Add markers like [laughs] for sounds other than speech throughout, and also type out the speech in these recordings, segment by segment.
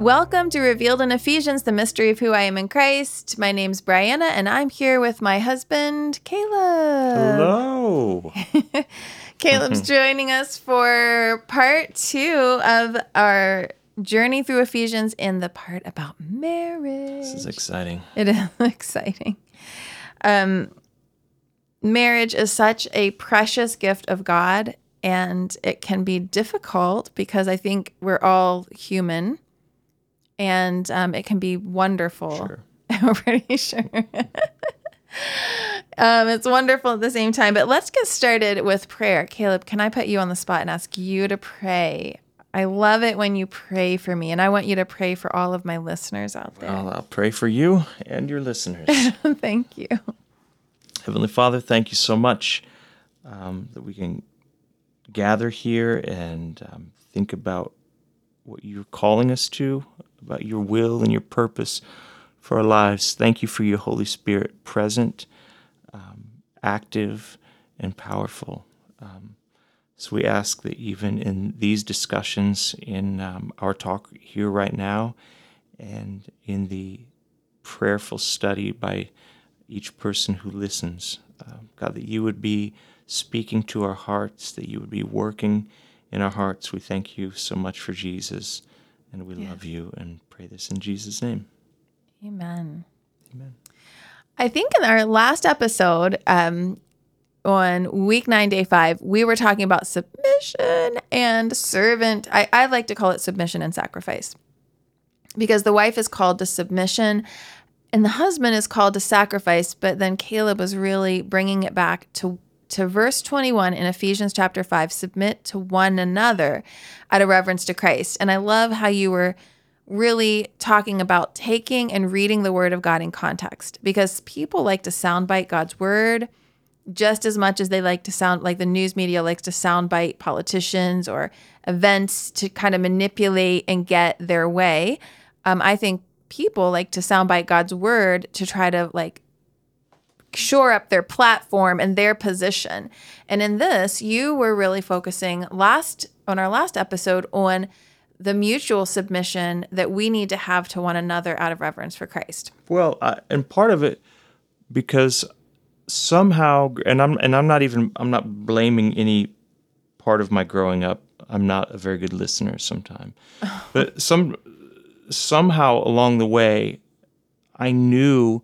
Welcome to Revealed in Ephesians, the mystery of who I am in Christ. My name's Brianna, and I'm here with my husband, Caleb. Hello. [laughs] Caleb's [laughs] joining us for part two of our journey through Ephesians in the part about marriage. This is exciting. It is [laughs] exciting. Um, marriage is such a precious gift of God, and it can be difficult because I think we're all human, and um, it can be wonderful. Sure. [laughs] We're pretty sure. [laughs] um, it's wonderful at the same time. But let's get started with prayer. Caleb, can I put you on the spot and ask you to pray? I love it when you pray for me, and I want you to pray for all of my listeners out there. Well, I'll pray for you and your listeners. [laughs] Thank you. Heavenly Father, thank you so much um, that we can gather here and um, think about what you're calling us to, about your will and your purpose for our lives. Thank you for your Holy Spirit present, um, active, and powerful. Um, so we ask that even in these discussions, in um, our talk here right now, and in the prayerful study by each person who listens, uh, God, that you would be speaking to our hearts, that you would be working in our hearts. We thank you so much for Jesus, and we love you and pray this in Jesus' name. Amen. Amen. I think in our last episode, um, on week nine, day five, we were talking about submission and servant. I, I like to call it submission and sacrifice because the wife is called to submission and the husband is called to sacrifice. But then Caleb was really bringing it back to to verse 21 in Ephesians chapter 5 submit to one another out of reverence to Christ. And I love how you were really talking about taking and reading the word of God in context because people like to soundbite God's word just as much as they like to sound like the news media likes to soundbite politicians or events to kind of manipulate and get their way. Um, I think people like to soundbite God's word to try to like shore up their platform and their position. And in this, you were really focusing last on our last episode on the mutual submission that we need to have to one another out of reverence for Christ. Well, I, and part of it because somehow, and I'm and I'm not even I'm not blaming any part of my growing up. I'm not a very good listener sometimes, [laughs] but some somehow along the way, I knew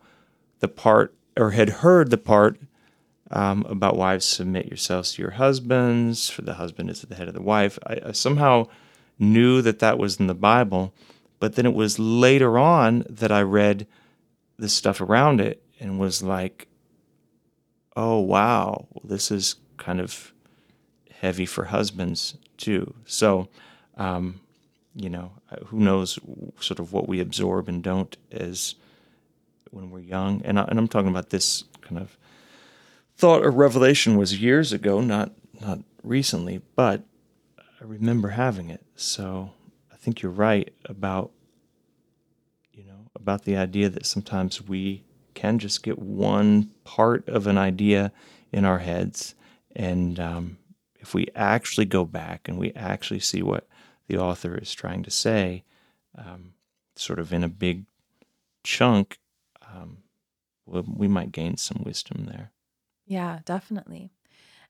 the part or had heard the part um, about wives submit yourselves to your husbands, for the husband is at the head of the wife. I, I somehow knew that that was in the Bible, but then it was later on that I read the stuff around it and was like, oh, wow, this is kind of heavy for husbands too. So, um, you know, who knows sort of what we absorb and don't as when we're young. And, I, and I'm talking about this kind of thought or revelation was years ago, not not recently, but I remember having it. So I think you're right about you know about the idea that sometimes we can just get one part of an idea in our heads, and um, if we actually go back and we actually see what the author is trying to say, um, sort of in a big chunk, um, we might gain some wisdom there. Yeah, definitely.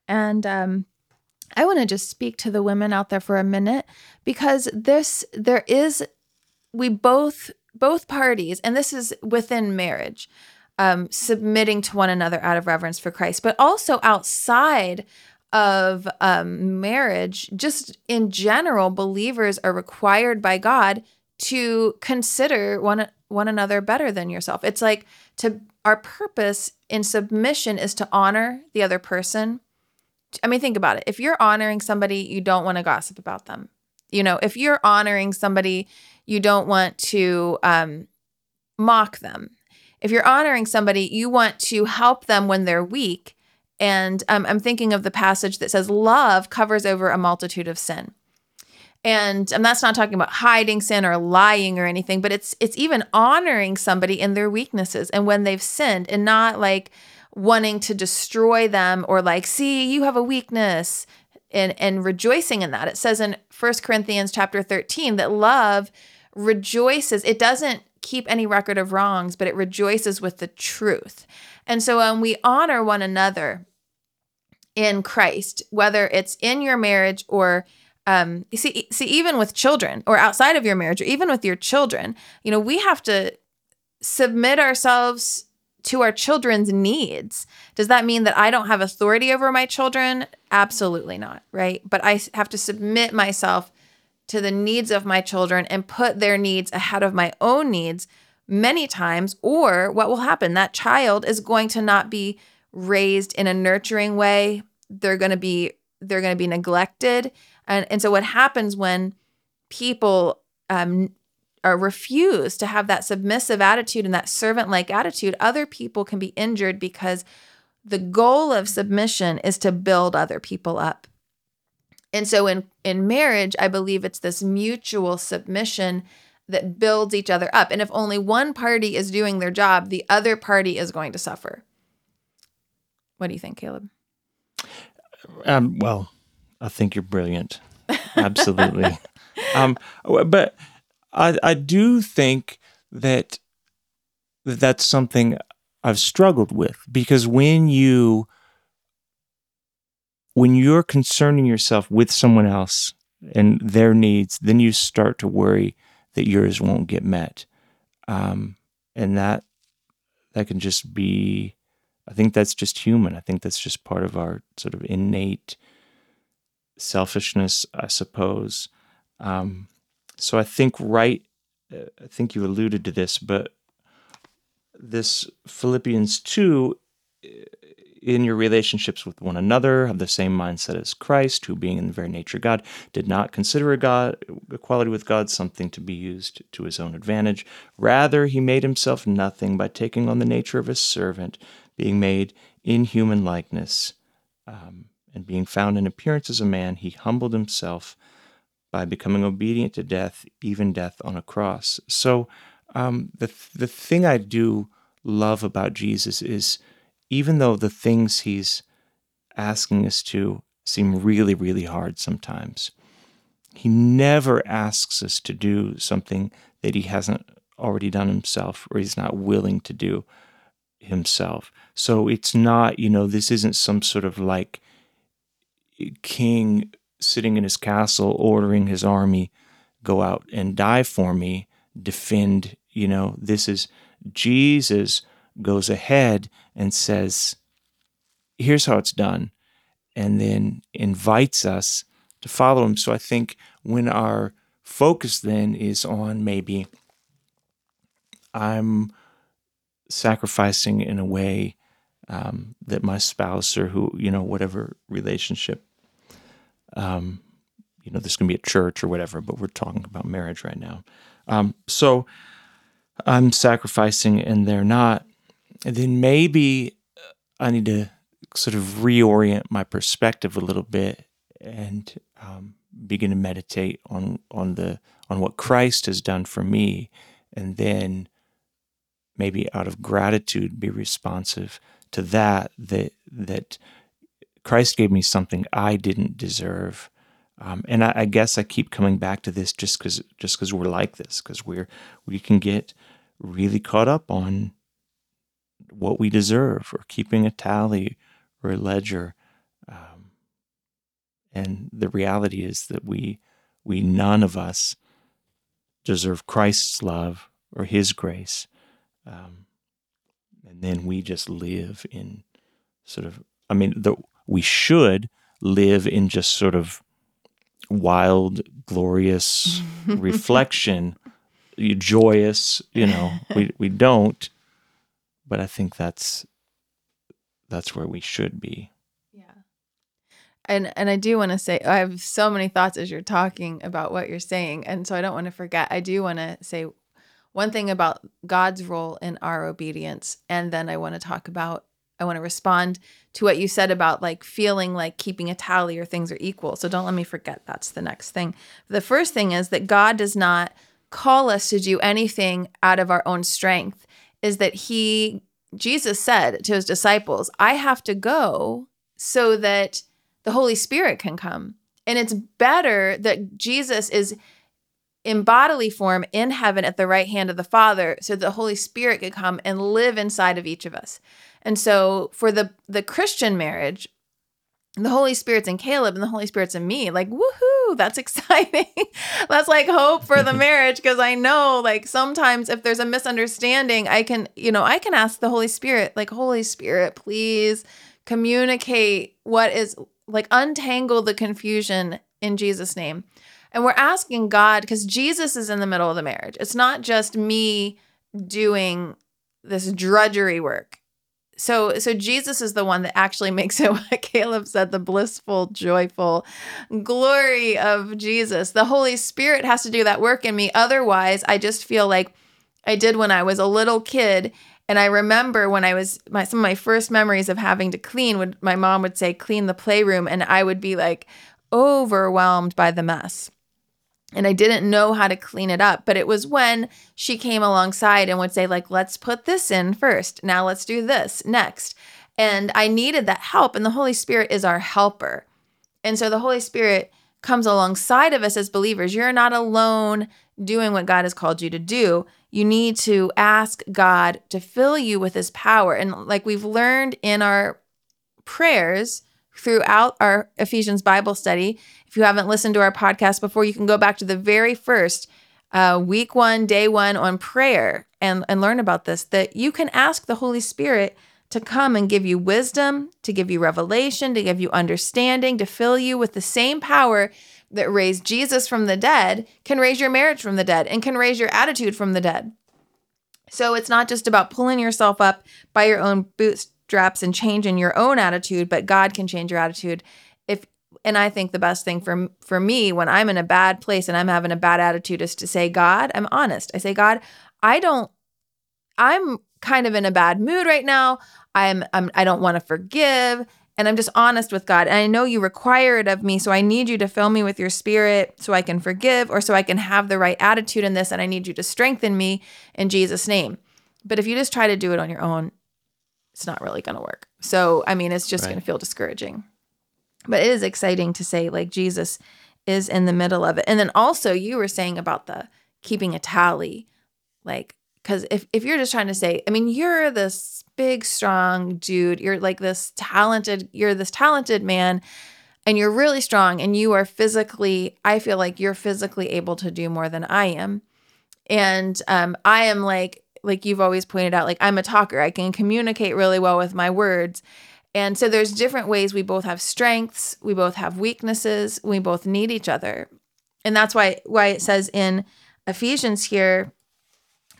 And um, I want to just speak to the women out there for a minute because this there is we both both parties, and this is within marriage, um, submitting to one another out of reverence for Christ, but also outside of um, marriage, just in general, believers are required by God to consider one one another better than yourself. It's like to our purpose in submission is to honor the other person. I mean, think about it. If you're honoring somebody, you don't want to gossip about them. You know, if you're honoring somebody, you don't want to um, mock them. If you're honoring somebody, you want to help them when they're weak. And um, I'm thinking of the passage that says, Love covers over a multitude of sin. And, and that's not talking about hiding sin or lying or anything, but it's it's even honoring somebody in their weaknesses and when they've sinned and not like wanting to destroy them or like, see, you have a weakness and and rejoicing in that. It says in First Corinthians chapter 13 that love rejoices. It doesn't keep any record of wrongs, but it rejoices with the truth. And so when we honor one another in Christ, whether it's in your marriage or um, see, see, even with children or outside of your marriage or even with your children, you know, we have to submit ourselves to our children's needs. Does that mean that I don't have authority over my children? Absolutely not, right? But I have to submit myself to the needs of my children and put their needs ahead of my own needs many times. Or what will happen? That child is going to not be raised in a nurturing way. They're going to be they're going to be neglected. And and so what happens when people um, are to have that submissive attitude and that servant like attitude, other people can be injured because the goal of submission is to build other people up. And so in in marriage, I believe it's this mutual submission that builds each other up. And if only one party is doing their job, the other party is going to suffer. What do you think, Caleb? Um, well, I think you're brilliant. Absolutely. [laughs] um, but I, I do think that that's something I've struggled with because when you when you're concerning yourself with someone else and their needs, then you start to worry that yours won't get met, um, and that that can just be. I think that's just human. I think that's just part of our sort of innate selfishness, I suppose. Um, so I think right. I think you alluded to this, but this Philippians two in your relationships with one another, have the same mindset as Christ, who, being in the very nature of God, did not consider a God, equality with God something to be used to his own advantage. Rather, he made himself nothing by taking on the nature of a servant, being made in human likeness. Um, and being found in appearance as a man, he humbled himself by becoming obedient to death, even death on a cross. So, um, the the thing I do love about Jesus is even though the things he's asking us to seem really, really hard sometimes, he never asks us to do something that he hasn't already done himself or he's not willing to do himself. So it's not, you know, this isn't some sort of like king sitting in his castle ordering his army go out and die for me, defend, you know, this is Jesus goes ahead and says, here's how it's done, and then invites us to follow him. So I think when our focus then is on maybe I'm sacrificing in a way um, that my spouse or who, you know, whatever relationship, um, you know, this can be a church or whatever, but we're talking about marriage right now. Um, so I'm sacrificing and they're not then maybe uh, I need to sort of reorient my perspective a little bit and um, begin to meditate on on the on what Christ has done for me, and then maybe out of gratitude be responsive to that that that Christ gave me something I didn't deserve. Um, and I, I, guess I keep coming back to this just because just because we're like this because we're we can get really caught up on what we deserve or keeping a tally or a ledger. Um, and the reality is that we, we none of us deserve Christ's love or His grace. Um, and then we just live in sort of, I mean, the, we should live in just sort of wild, glorious [laughs] reflection, joyous, you know, we, [laughs] we don't but I think that's that's where we should be. Yeah. And and I do want to say I have so many thoughts as you're talking about what you're saying and so I don't want to forget. I do want to say one thing about God's role in our obedience and then I want to talk about I want to respond to what you said about like feeling like keeping a tally or things are equal. So don't let me forget that's the next thing. The first thing is that God does not call us to do anything out of our own strength is that he, Jesus said to his disciples, I have to go so that the Holy Spirit can come. And it's better that Jesus is in bodily form in heaven at the right hand of the Father so the Holy Spirit could come and live inside of each of us. And so for the the Christian marriage, the Holy Spirit's in Caleb and the Holy Spirit's in me. Like, woohoo, that's [laughs] exciting. that's like hope for the [laughs] marriage because I know like sometimes if there's a misunderstanding, I can, you know, I can ask the Holy Spirit, like, Holy Spirit, please communicate what is like untangle the confusion in Jesus' name. And we're asking God because Jesus is in the middle of the marriage. It's not just me doing this drudgery work. So so jesus is the one that actually [laughs] makes it what caleb said the blissful joyful glory of jesus. The holy spirit has to do that work in me. Otherwise i just feel like i did when i was a little kid. And i remember when i was my some of my first memories of having to clean would my mom would say clean the playroom. And i would be like overwhelmed by the mess and I didn't know how to clean it up. But it was when she came alongside and would say, like, let's put this in first. Now let's do this next. And I needed that help. And the Holy Spirit is our helper. And so the Holy Spirit comes alongside of us as believers. You're not alone doing what God has called you to do. You need to ask God to fill you with his power. And like we've learned in our prayers, throughout our Ephesians Bible study. If you haven't listened to our podcast before, you can go back to the very first uh, week one, day one on prayer and, and learn about this. That you can ask the Holy Spirit to come and give you wisdom, to give you revelation, to give you understanding, to fill you with the same power that raised Jesus from the dead, can raise your marriage from the dead, and can raise your attitude from the dead. So it's not just about pulling yourself up by your own boots straps and change in your own attitude, but God can change your attitude. If and I think the best thing for for me when I'm in a bad place and I'm having a bad attitude is to say, God, I'm honest. I say, God, I don't I'm kind of in a bad mood right now. I'm, I'm I don't want to forgive and I'm just honest with God. And I know you require it of me, so I need you to fill me with your spirit so I can forgive or so I can have the right attitude in this and I need you to strengthen me in Jesus name. But if you just try to do it on your own, it's not really going to work. So, I mean, it's just right. going to feel discouraging. But it is exciting to say, like, Jesus is in the middle of it. And then also, you were saying about the keeping a tally, like, because if, if you're just trying to say, I mean, you're this big, strong dude, you're like this talented, you're this talented man, and you're really strong, and you are physically, I feel like you're physically able to do more than I am. And um, I am like like you've always pointed out, like I'm a talker. I can communicate really well with my words. And so there's different ways we both have strengths, we both have weaknesses, we both need each other. And that's why why it says in Ephesians here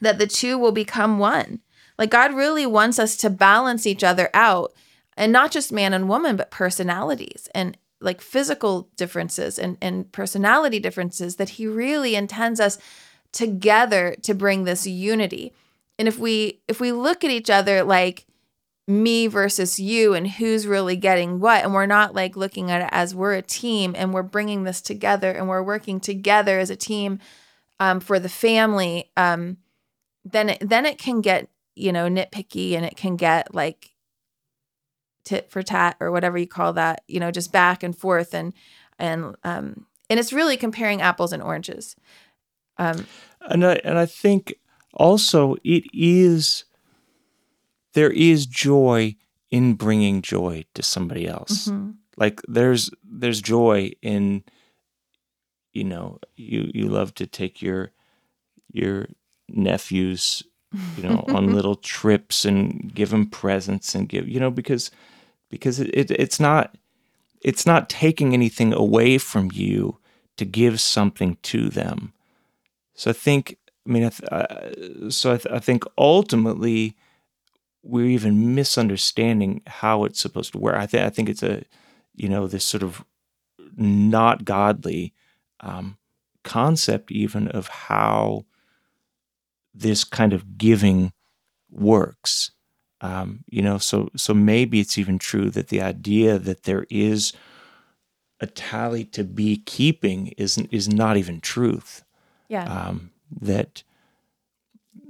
that the two will become one. Like God really wants us to balance each other out and not just man and woman, but personalities and like physical differences and, and personality differences that he really intends us together to bring this unity and if we if we look at each other like me versus you and who's really getting what and we're not like looking at it as we're a team and we're bringing this together and we're working together as a team um, for the family um, then it, then it can get you know nitpicky and it can get like tit for tat or whatever you call that you know just back and forth and and um and it's really comparing apples and oranges. Um and i and i think also it is there is joy in bringing joy to somebody else mm-hmm. like there's there's joy in you know you you love to take your your nephews you know on [laughs] little trips and give them presents and give you know because because it, it, it's not it's not taking anything away from you to give something to them so i think I mean, I th- uh, so I, th- I, think ultimately we're even misunderstanding how it's supposed to work. I think I think it's a, you know, this sort of not godly um, concept even of how this kind of giving works. Um, you know, so so maybe it's even true that the idea that there is a tally to be keeping is is not even truth. Yeah. Um, that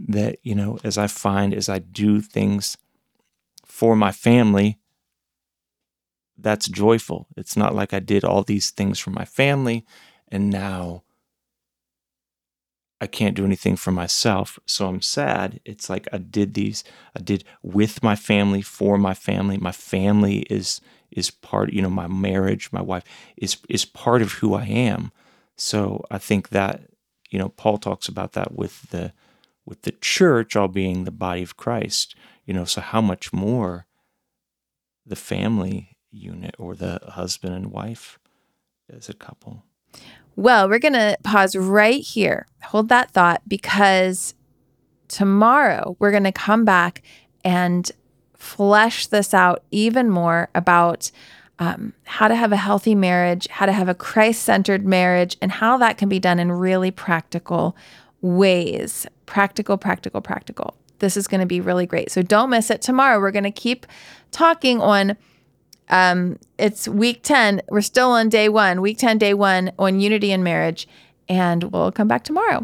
that you know as I find as I do things for my family that's joyful. It's not like I did all these things for my family and now I can't do anything for myself, so I'm sad. It's like I did these, I did with my family, for my family. My family is is part, you know, my marriage, my wife is is part of who I am. So I think that, you know, Paul talks about that with the with the church all being the body of Christ, you know, so how much more the family unit or the husband and wife as a couple. Well, we're going to pause right here. Hold that thought because tomorrow we're going to come back and flesh this out even more about um, how to have a healthy marriage, how to have a Christ centered marriage, and how that can be done in really practical ways. Practical, practical, practical. This is going to be really great. So don't miss it. Tomorrow we're going to keep talking on um, it's week 10. We're still on day one, week 10, day one on unity in marriage. And we'll come back tomorrow.